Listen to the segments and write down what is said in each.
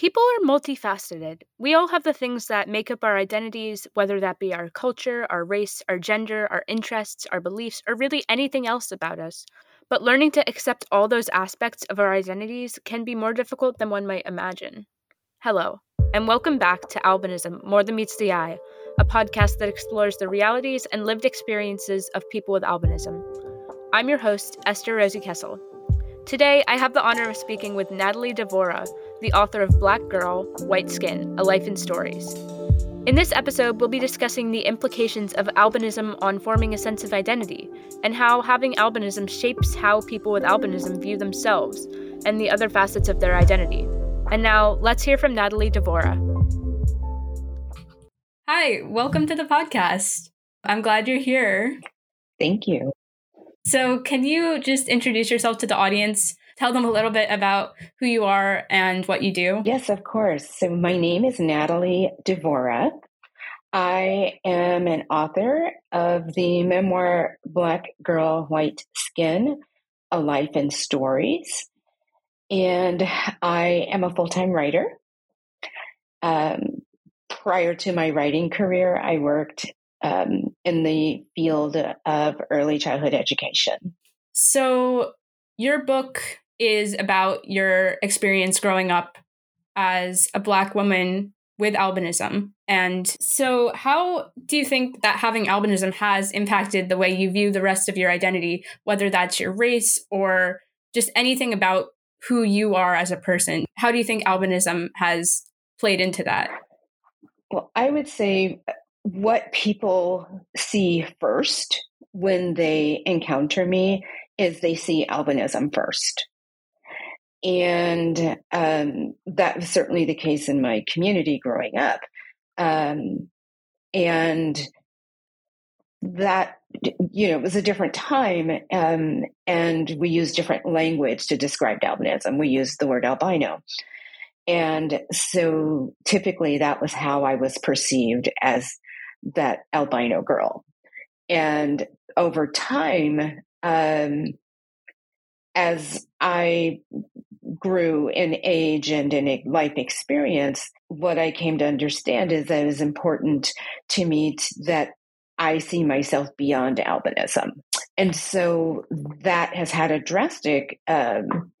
People are multifaceted. We all have the things that make up our identities, whether that be our culture, our race, our gender, our interests, our beliefs, or really anything else about us. But learning to accept all those aspects of our identities can be more difficult than one might imagine. Hello, and welcome back to Albinism More Than Meets the Eye, a podcast that explores the realities and lived experiences of people with albinism. I'm your host, Esther Rosie Kessel. Today, I have the honor of speaking with Natalie Devora, the author of Black Girl, White Skin A Life in Stories. In this episode, we'll be discussing the implications of albinism on forming a sense of identity, and how having albinism shapes how people with albinism view themselves and the other facets of their identity. And now, let's hear from Natalie Devora. Hi, welcome to the podcast. I'm glad you're here. Thank you. So, can you just introduce yourself to the audience? Tell them a little bit about who you are and what you do. Yes, of course. So, my name is Natalie Devora. I am an author of the memoir Black Girl, White Skin A Life in Stories. And I am a full time writer. Um, prior to my writing career, I worked um, in the field of early childhood education. So, your book is about your experience growing up as a Black woman with albinism. And so, how do you think that having albinism has impacted the way you view the rest of your identity, whether that's your race or just anything about who you are as a person? How do you think albinism has played into that? Well, I would say what people see first when they encounter me is they see albinism first. And um, that was certainly the case in my community growing up. Um, and that, you know, it was a different time. Um, and we used different language to describe albinism. We used the word albino. And so typically that was how I was perceived as that albino girl. And over time, um, as I grew in age and in life experience, what I came to understand is that it was important to me that I see myself beyond albinism. And so that has had a drastic um,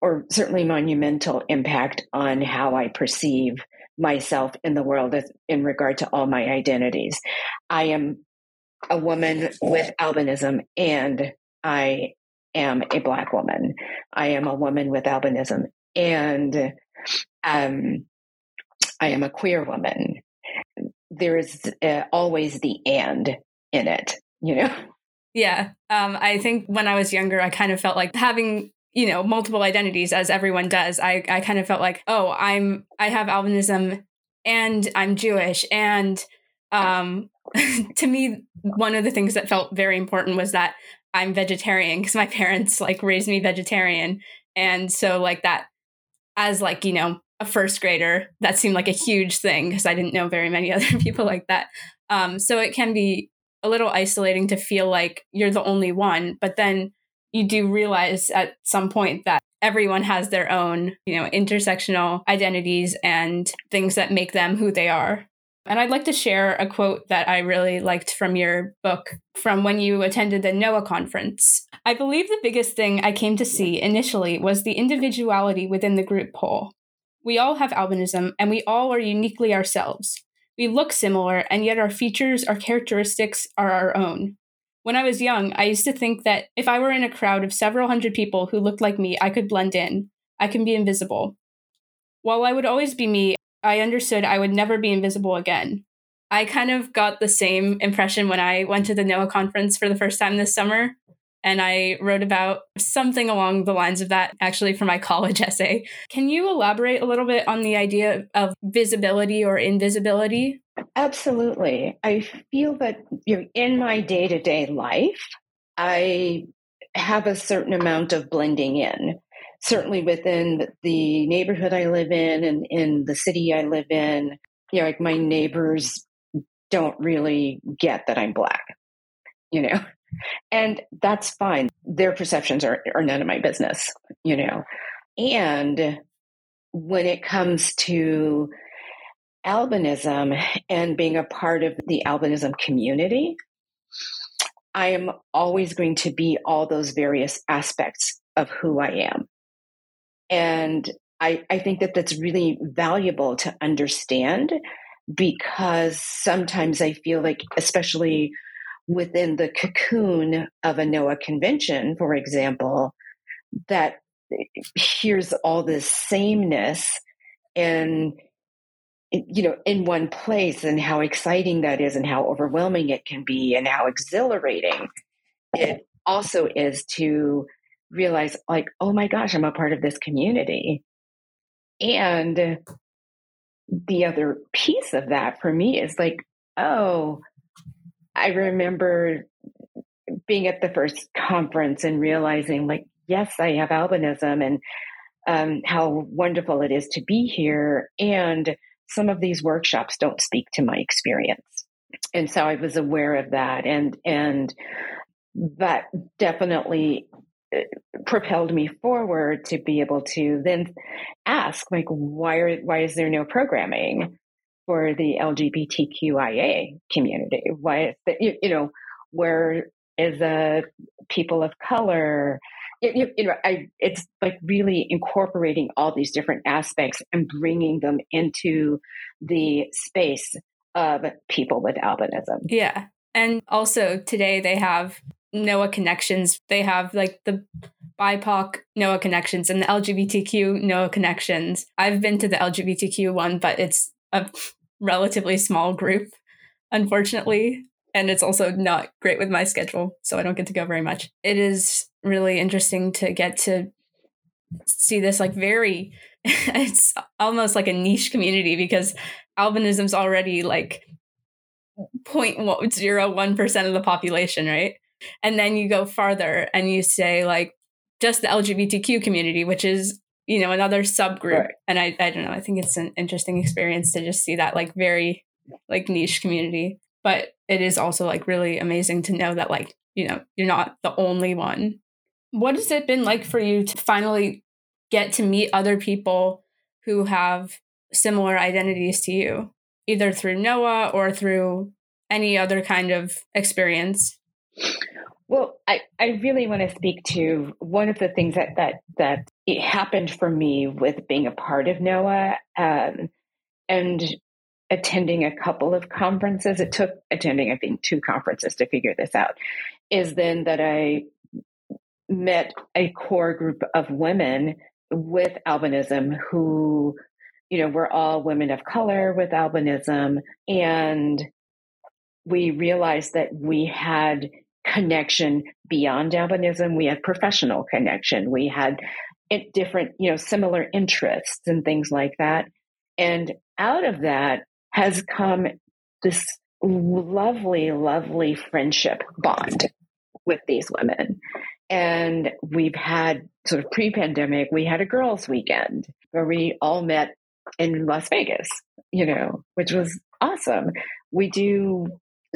or certainly monumental impact on how I perceive myself in the world in regard to all my identities. I am a woman with albinism and I am a black woman. I am a woman with albinism and um, I am a queer woman. There is uh, always the and in it, you know? Yeah. Um, I think when I was younger, I kind of felt like having you know multiple identities as everyone does. I i kind of felt like oh i'm i have albinism and i'm jewish. And um to me one of the things that felt very important was that i'm vegetarian because my parents like raised me vegetarian. And so like that as like you know a first grader that seemed like a huge thing because i didn't know very many other people like that. Um so it can be a little isolating to feel like you're the only one but then you do realize at some point that everyone has their own, you know, intersectional identities and things that make them who they are. And I'd like to share a quote that I really liked from your book from when you attended the NOAH conference. I believe the biggest thing I came to see initially was the individuality within the group whole. We all have albinism and we all are uniquely ourselves. We look similar, and yet our features, our characteristics are our own. When I was young, I used to think that if I were in a crowd of several hundred people who looked like me, I could blend in. I can be invisible. While I would always be me, I understood I would never be invisible again. I kind of got the same impression when I went to the NOAH conference for the first time this summer. And I wrote about something along the lines of that actually for my college essay. Can you elaborate a little bit on the idea of visibility or invisibility? Absolutely. I feel that you know, in my day to day life, I have a certain amount of blending in. Certainly within the neighborhood I live in and in the city I live in, you know, like my neighbors don't really get that I'm black, you know, and that's fine. Their perceptions are, are none of my business, you know. And when it comes to albinism and being a part of the albinism community, I am always going to be all those various aspects of who I am. And I, I think that that's really valuable to understand because sometimes I feel like, especially within the cocoon of a NOAH convention, for example, that here's all this sameness and you know in one place and how exciting that is and how overwhelming it can be and how exhilarating it also is to realize like oh my gosh i'm a part of this community. And the other piece of that for me is like oh i remember being at the first conference and realizing like yes i have albinism and um, how wonderful it is to be here. And some of these workshops don't speak to my experience. And so i was aware of that and and that definitely uh, propelled me forward to be able to then ask like why are why is there no programming for the lgbtqia community why is that you, you know where is the people of color you, you know, I, it's like really incorporating all these different aspects and bringing them into the space of people with albinism. Yeah. And also today they have NOAH connections. They have like the BIPOC NOAH connections and the LGBTQ NOAH connections. I've been to the LGBTQ one, but it's a relatively small group, unfortunately. And it's also not great with my schedule, so I don't get to go very much. It is really interesting to get to see this like very it's almost like a niche community because albinism's already like 0.01% of the population right and then you go farther and you say like just the lgbtq community which is you know another subgroup right. and I, I don't know i think it's an interesting experience to just see that like very like niche community but it is also like really amazing to know that like you know you're not the only one what has it been like for you to finally get to meet other people who have similar identities to you, either through NOAH or through any other kind of experience? Well, I, I really want to speak to one of the things that that that it happened for me with being a part of NOAH um, and attending a couple of conferences. It took attending, I think, two conferences to figure this out. Is then that I met a core group of women with albinism who, you know, were all women of color with albinism. And we realized that we had connection beyond albinism. We had professional connection. We had different, you know, similar interests and things like that. And out of that has come this lovely, lovely friendship bond with these women. And we've had sort of pre pandemic, we had a girls' weekend where we all met in Las Vegas, you know, which was awesome. We do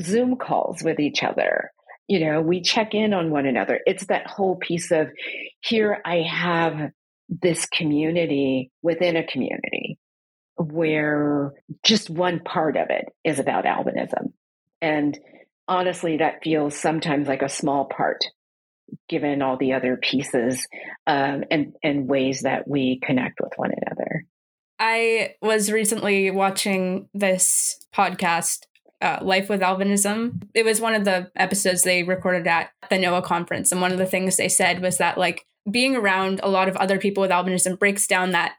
Zoom calls with each other. You know, we check in on one another. It's that whole piece of here I have this community within a community where just one part of it is about albinism. And honestly, that feels sometimes like a small part given all the other pieces um, and and ways that we connect with one another. I was recently watching this podcast, uh, Life with Albinism. It was one of the episodes they recorded at the NOAH conference, and one of the things they said was that like being around a lot of other people with albinism breaks down that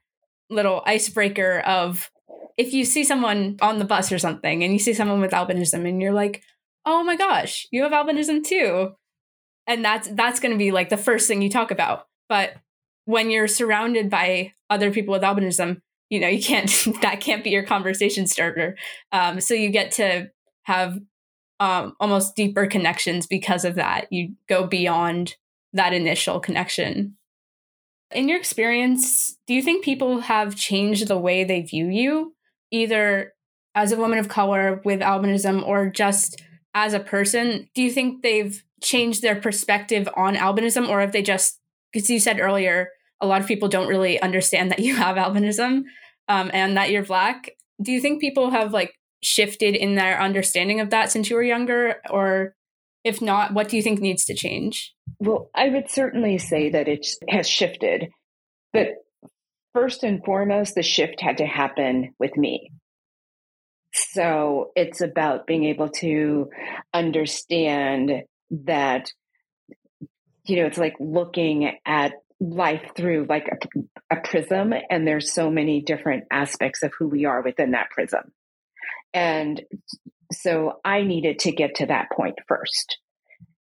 little icebreaker of if you see someone on the bus or something and you see someone with albinism and you're like oh my gosh, you have albinism too. And that's that's going to be like the first thing you talk about. But when you're surrounded by other people with albinism, you know, you can't that can't be your conversation starter. Um, so you get to have um, almost deeper connections because of that. You go beyond that initial connection. In your experience, do you think people have changed the way they view you, either as a woman of color with albinism or just as a person, do you think they've changed their perspective on albinism or have they just because you said earlier a lot of people don't really understand that you have albinism um, and that you're black. Do you think people have like shifted in their understanding of that since you were younger? Or if not, what do you think needs to change? Well, I would certainly say that it has shifted. But first and foremost, the shift had to happen with me. So it's about being able to understand that, you know, it's like looking at life through like a, a, prism, and there's so many different aspects of who we are within that prism. And so I needed to get to that point first.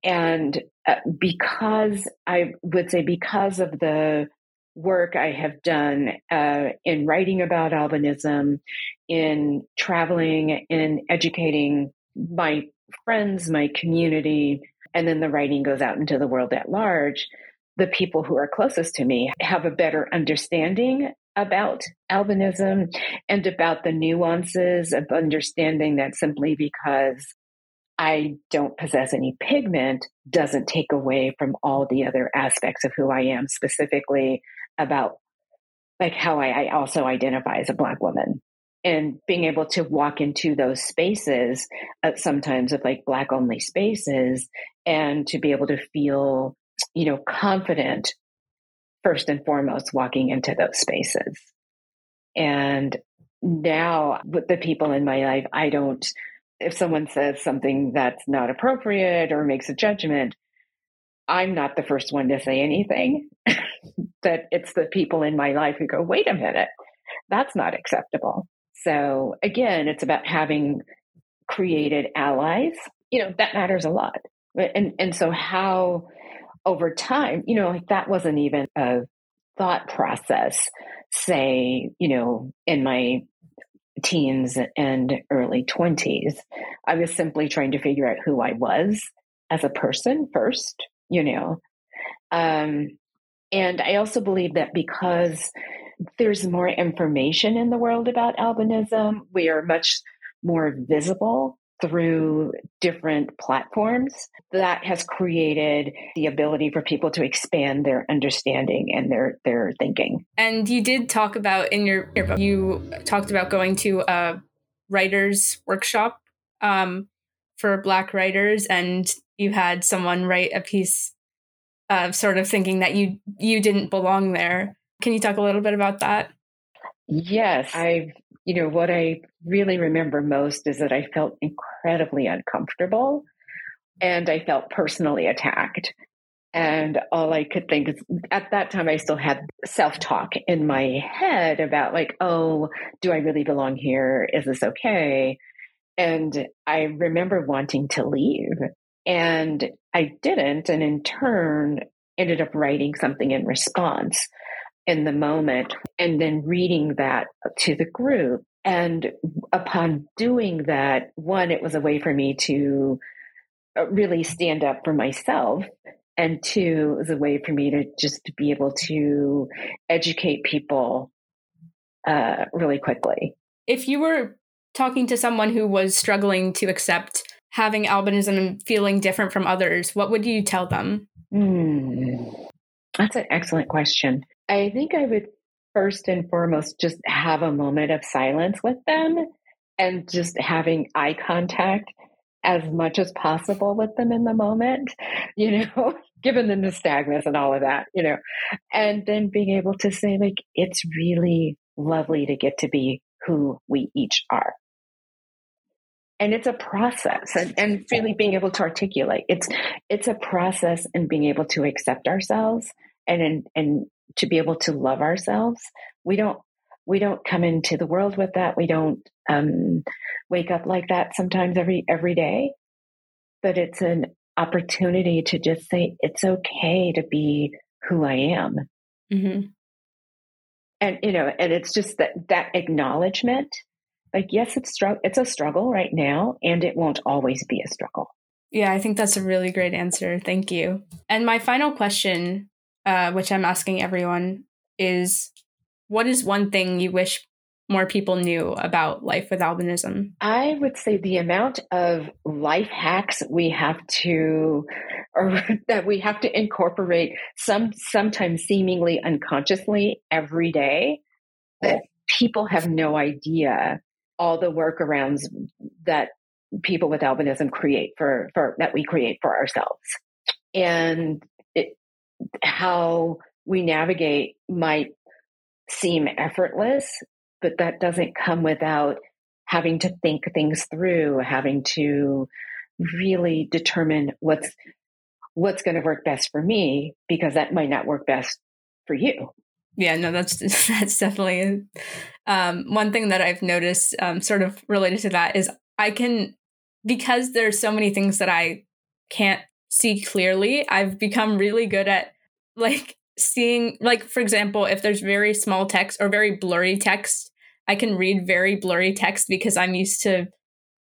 And uh, because I would say, because of the work I have done uh, in writing about albinism, in traveling, in educating my friends, my community, and then the writing goes out into the world at large, the people who are closest to me have a better understanding about albinism and about the nuances of understanding that simply because I don't possess any pigment doesn't take away from all the other aspects of who I am, specifically about like how I, I also identify as a Black woman. And being able to walk into those spaces, uh, sometimes of like Black only spaces, and to be able to feel, you know, confident first and foremost walking into those spaces. And now with the people in my life, I don't, if someone says something that's not appropriate or makes a judgment, I'm not the first one to say anything. that it's the people in my life who go, wait a minute, that's not acceptable. So again, it's about having created allies. You know, that matters a lot. And and so how over time, you know, like that wasn't even a thought process, say, you know, in my teens and early 20s. I was simply trying to figure out who I was as a person first, you know. Um, and I also believe that because there's more information in the world about albinism, we are much more visible through different platforms that has created the ability for people to expand their understanding and their their thinking. And you did talk about in your, your book, you talked about going to a writers workshop um, for Black writers, and you had someone write a piece of sort of thinking that you you didn't belong there. Can you talk a little bit about that? Yes, I you know what I really remember most is that I felt incredibly uncomfortable and I felt personally attacked. And all I could think is at that time, I still had self talk in my head about, like, oh, do I really belong here? Is this okay? And I remember wanting to leave. And I didn't. And in turn, ended up writing something in response in the moment and then reading that to the group. And upon doing that, one, it was a way for me to uh, really stand up for myself. And two, it was a way for me to just be able to educate people uh, really quickly. If you were talking to someone who was struggling to accept having albinism and feeling different from others, what would you tell them? Mm, that's an excellent question. I think I would first and foremost just have a moment of silence with them and just having eye contact as much as possible with them in the moment, you know, given the nystagmus and all of that, you know, and then being able to say, like, it's really lovely to get to be who we each are. And it's a process and, and really being able to articulate. It's it's a process and being able to accept ourselves and and to be able to love ourselves. We don't we don't come into the world with that. We don't um, wake up like that sometimes every every day. But it's an opportunity to just say it's okay to be who I am. Mm-hmm. And you know, and it's just that that acknowledgement. Like, yes, it's str- it's a struggle right now, and it won't always be a struggle. Yeah, I think that's a really great answer. Thank you. And my final question uh, which I'm asking everyone, is what is one thing you wish more people knew about life with albinism? I would say the amount of life hacks we have to, or that we have to incorporate some, sometimes seemingly unconsciously every day that people have no idea all the workarounds that people with albinism create for, for that we create for ourselves and how we navigate might seem effortless but that doesn't come without having to think things through having to really determine what's what's going to work best for me because that might not work best for you. Yeah no that's that's definitely um, one thing that i've noticed um, sort of related to that is i can because there's so many things that i can't see clearly i've become really good at like seeing like for example if there's very small text or very blurry text i can read very blurry text because i'm used to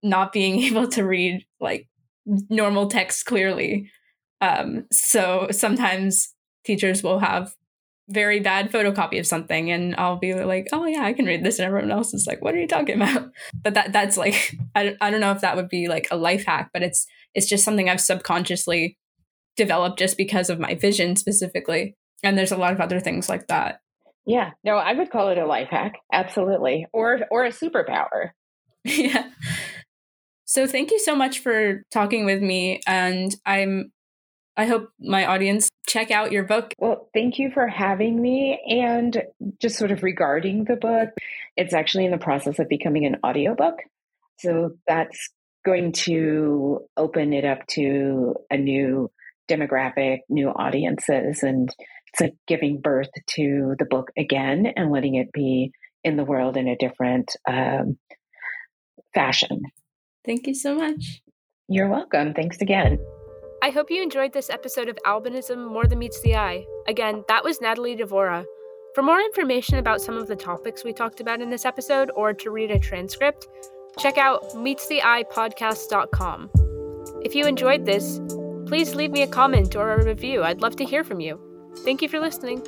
not being able to read like normal text clearly um so sometimes teachers will have very bad photocopy of something and I'll be like, oh yeah, I can read this and everyone else is like, what are you talking about? But that that's like I, I don't know if that would be like a life hack, but it's it's just something I've subconsciously developed just because of my vision specifically. And there's a lot of other things like that. Yeah. No, I would call it a life hack. Absolutely. Or or a superpower. yeah. So thank you so much for talking with me and I'm I hope my audience check out your book. Well, thank you for having me. And just sort of regarding the book, it's actually in the process of becoming an audiobook. So that's going to open it up to a new demographic, new audiences, and it's like giving birth to the book again and letting it be in the world in a different um, fashion. Thank you so much. You're welcome. Thanks again. I hope you enjoyed this episode of Albinism More Than Meets the Eye. Again, that was Natalie Devora. For more information about some of the topics we talked about in this episode or to read a transcript, check out meetstheeyepodcast.com. If you enjoyed this, please leave me a comment or a review. I'd love to hear from you. Thank you for listening.